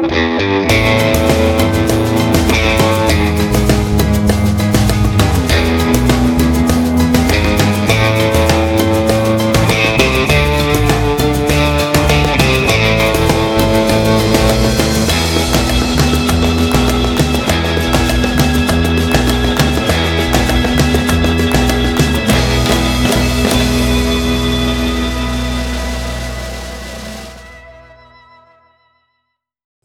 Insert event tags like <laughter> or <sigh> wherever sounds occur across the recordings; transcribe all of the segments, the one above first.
Música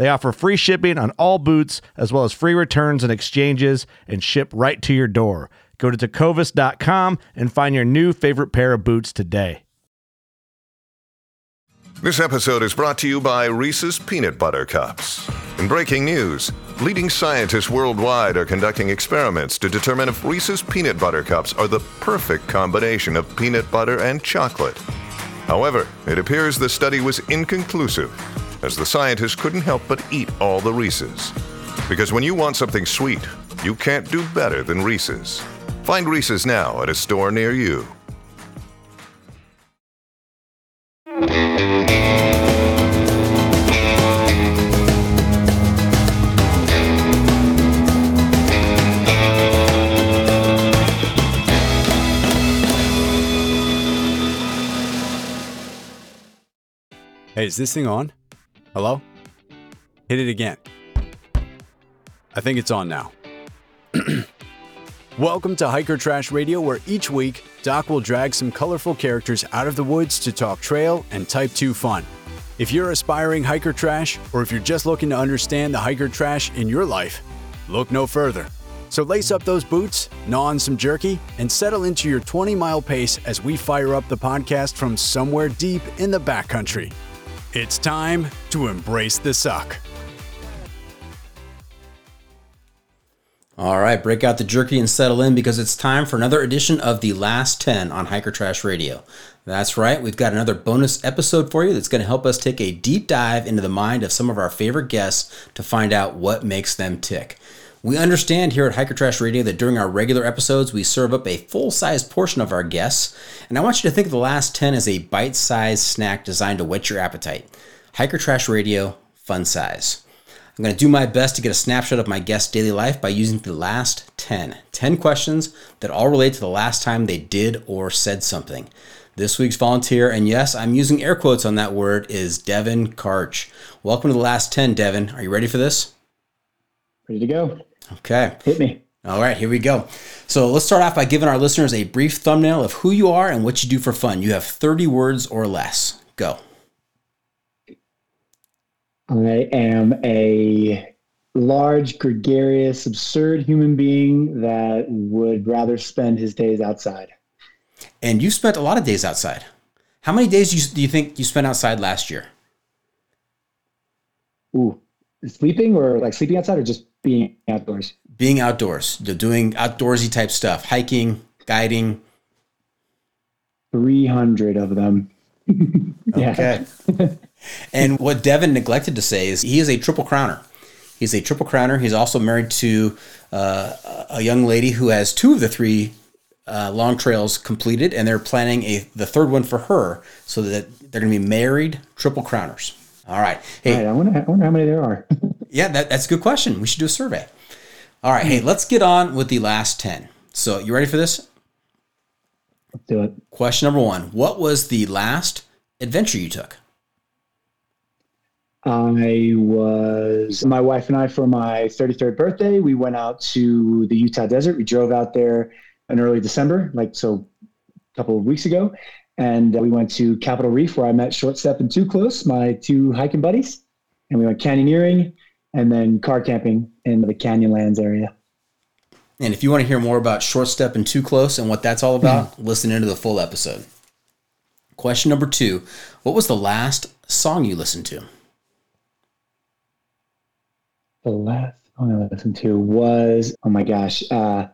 They offer free shipping on all boots, as well as free returns and exchanges, and ship right to your door. Go to tecovas.com and find your new favorite pair of boots today. This episode is brought to you by Reese's Peanut Butter Cups. In breaking news, leading scientists worldwide are conducting experiments to determine if Reese's Peanut Butter Cups are the perfect combination of peanut butter and chocolate. However, it appears the study was inconclusive as the scientists couldn't help but eat all the Reese's. Because when you want something sweet, you can't do better than Reese's. Find Reese's now at a store near you. Hey, is this thing on? Hello? Hit it again. I think it's on now. <clears throat> Welcome to Hiker Trash Radio, where each week Doc will drag some colorful characters out of the woods to talk trail and Type 2 fun. If you're aspiring hiker trash, or if you're just looking to understand the hiker trash in your life, look no further. So lace up those boots, gnaw on some jerky, and settle into your 20 mile pace as we fire up the podcast from somewhere deep in the backcountry. It's time to embrace the suck. All right, break out the jerky and settle in because it's time for another edition of The Last 10 on Hiker Trash Radio. That's right, we've got another bonus episode for you that's going to help us take a deep dive into the mind of some of our favorite guests to find out what makes them tick. We understand here at Hiker Trash Radio that during our regular episodes, we serve up a full sized portion of our guests, and I want you to think of the last 10 as a bite sized snack designed to whet your appetite. Hiker Trash Radio, fun size. I'm going to do my best to get a snapshot of my guest's daily life by using the last 10. 10 questions that all relate to the last time they did or said something. This week's volunteer, and yes, I'm using air quotes on that word, is Devin Karch. Welcome to the last 10, Devin. Are you ready for this? Ready to go. Okay. Hit me. All right, here we go. So let's start off by giving our listeners a brief thumbnail of who you are and what you do for fun. You have 30 words or less. Go. I am a large, gregarious, absurd human being that would rather spend his days outside. And you spent a lot of days outside. How many days do you, do you think you spent outside last year? Ooh, sleeping or like sleeping outside or just being outdoors? Being outdoors, doing outdoorsy type stuff, hiking, guiding. 300 of them. <laughs> Okay. and what Devin neglected to say is he is a triple crowner. He's a triple crowner. He's also married to uh, a young lady who has two of the three uh, long trails completed, and they're planning a the third one for her, so that they're going to be married triple crowners. All right. Hey, Right, I wonder, I wonder how many there are. <laughs> yeah, that, that's a good question. We should do a survey. All right. Hey, let's get on with the last ten. So, you ready for this? Let's do it. Question number one: What was the last adventure you took? I was my wife and I for my 33rd birthday. We went out to the Utah desert. We drove out there in early December, like so, a couple of weeks ago, and uh, we went to Capitol Reef where I met Short Step and Too Close, my two hiking buddies, and we went canyoneering and then car camping in the Canyonlands area. And if you want to hear more about Short Step and Too Close and what that's all about, listen into the full episode. Question number two What was the last song you listened to? The last song I listened to was oh my gosh, uh,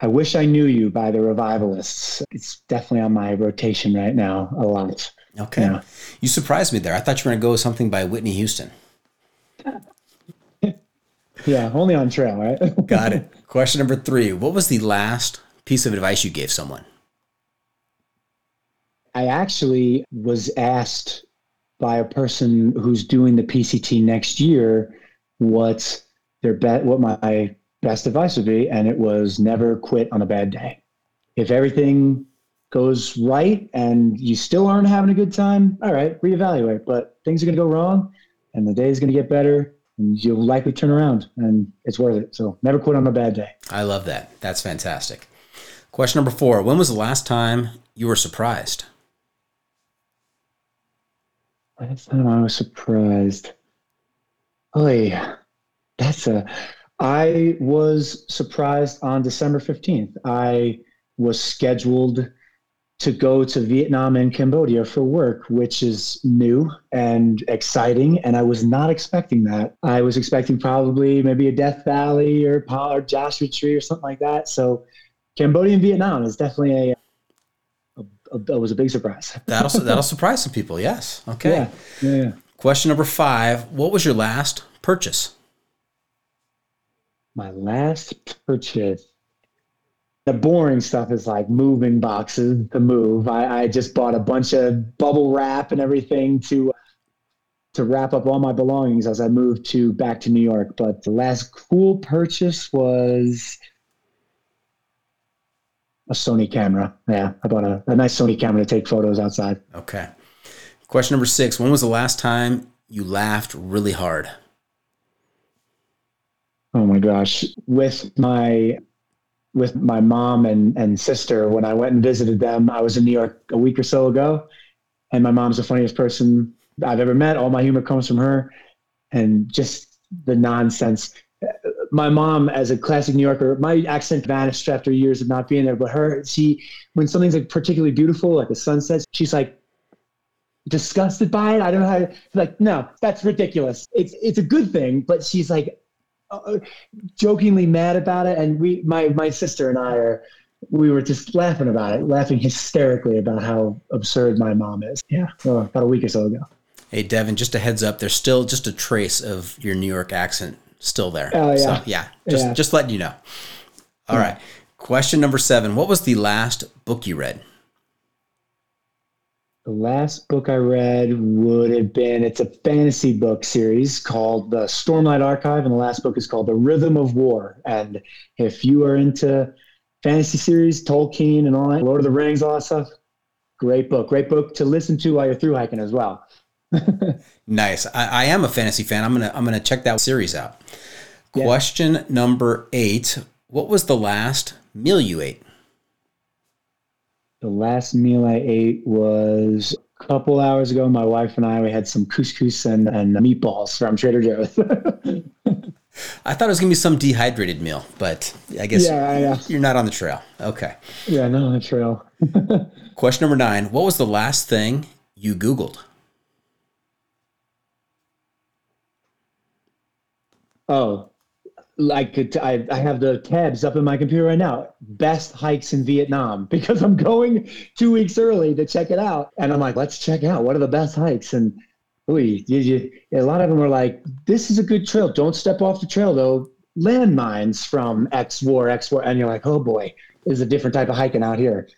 I wish I knew you by the Revivalists. It's definitely on my rotation right now a lot. Okay. Yeah. You surprised me there. I thought you were going to go with something by Whitney Houston. <laughs> Yeah, only on trail, right? <laughs> Got it. Question number three What was the last piece of advice you gave someone? I actually was asked by a person who's doing the PCT next year what their bet what my best advice would be, and it was never quit on a bad day. If everything goes right and you still aren't having a good time, all right, reevaluate. But things are going to go wrong, and the day is going to get better, and you'll likely turn around, and it's worth it. So never quit on a bad day. I love that. That's fantastic. Question number four When was the last time you were surprised? Last time I was surprised. Oh yeah, that's a. I was surprised on December fifteenth. I was scheduled to go to Vietnam and Cambodia for work, which is new and exciting, and I was not expecting that. I was expecting probably maybe a Death Valley or, or Joshua Tree or something like that. So, Cambodia and Vietnam is definitely a. a, a, was a big surprise. <laughs> That'll, that'll surprise some people. Yes. Okay. Yeah, yeah, yeah. Question number five What was your last purchase? My last purchase. The boring stuff is like moving boxes to move. I, I just bought a bunch of bubble wrap and everything to to wrap up all my belongings as I moved to back to New York. But the last cool purchase was a Sony camera. Yeah, I bought a, a nice Sony camera to take photos outside. Okay. Question number six When was the last time you laughed really hard? Oh my gosh. With my with my mom and, and sister, when I went and visited them, I was in New York a week or so ago. And my mom's the funniest person I've ever met. All my humor comes from her. And just the nonsense. My mom, as a classic New Yorker, my accent vanished after years of not being there. But her, she, when something's like particularly beautiful, like the sunset, she's like disgusted by it. I don't know how to, like, no, that's ridiculous. It's, it's a good thing, but she's like, jokingly mad about it, and we, my my sister and I are, we were just laughing about it, laughing hysterically about how absurd my mom is. Yeah, uh, about a week or so ago. Hey, Devin, just a heads up, there's still just a trace of your New York accent still there. Oh, yeah. So, yeah, just, Yeah. just letting you know. All right. Question number seven What was the last book you read? The last book I read would have been it's a fantasy book series called the Stormlight Archive, and the last book is called The Rhythm of War. And if you are into fantasy series, Tolkien and all that, Lord of the Rings, all that stuff, great book. Great book to listen to while you're through hiking as well. <laughs> Nice. I, I am a fantasy fan. I'm gonna I'm gonna check that series out. Yeah. Question number eight. What was the last meal you ate? The last meal I ate was a couple hours ago. My wife and I we had some couscous and, and meatballs from Trader Joe's. <laughs> I thought it was gonna be some dehydrated meal, but I guess yeah, yeah, you're not on the trail. Okay. yeah. No, on the trail. <laughs> Question number nine. What was the last thing you Googled? Oh, like uh, I, I have the tabs up in my computer right now. Best hikes in Vietnam <laughs> because I'm going two weeks early to check it out, and I'm like, let's check out what are the best hikes. And Ooh, you, a lot of them were like, "This is a good trail. Don't step off the trail, though. Landmines from X War, X War," and you're like, "Oh boy, is a different type of hiking out here."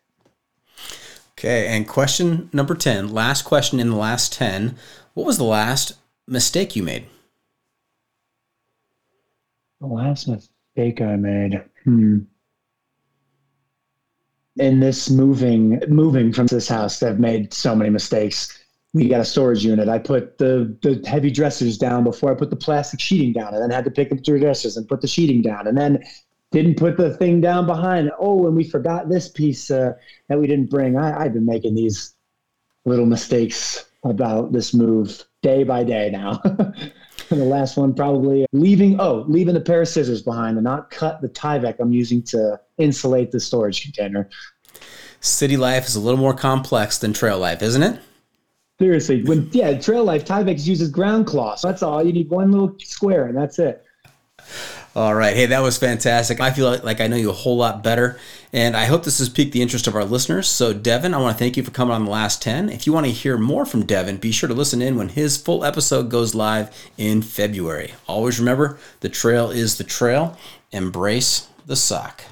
Okay, and question number ten, last question in the last ten. What was the last mistake you made? The last mistake I made. Hmm. In this moving moving from this house, I've made so many mistakes we got a storage unit. I put the the heavy dressers down before I put the plastic sheeting down, and then had to pick up the dressers and put the sheeting down, and then didn't put the thing down behind. Oh, and we forgot this piece uh, that we didn't bring. I, I've been making these little mistakes about this move day by day now. <laughs> and the last one probably leaving oh leaving a pair of scissors behind and not cut the Tyvek I'm using to insulate the storage container. City life is a little more complex than trail life, isn't it? Seriously, when yeah, Trail Life Tyvek uses ground cloth. That's all. You need one little square, and that's it. All right. Hey, that was fantastic. I feel like I know you a whole lot better, and I hope this has piqued the interest of our listeners. So, Devin, I want to thank you for coming on the last 10. If you want to hear more from Devin, be sure to listen in when his full episode goes live in February. Always remember the trail is the trail. Embrace the sock.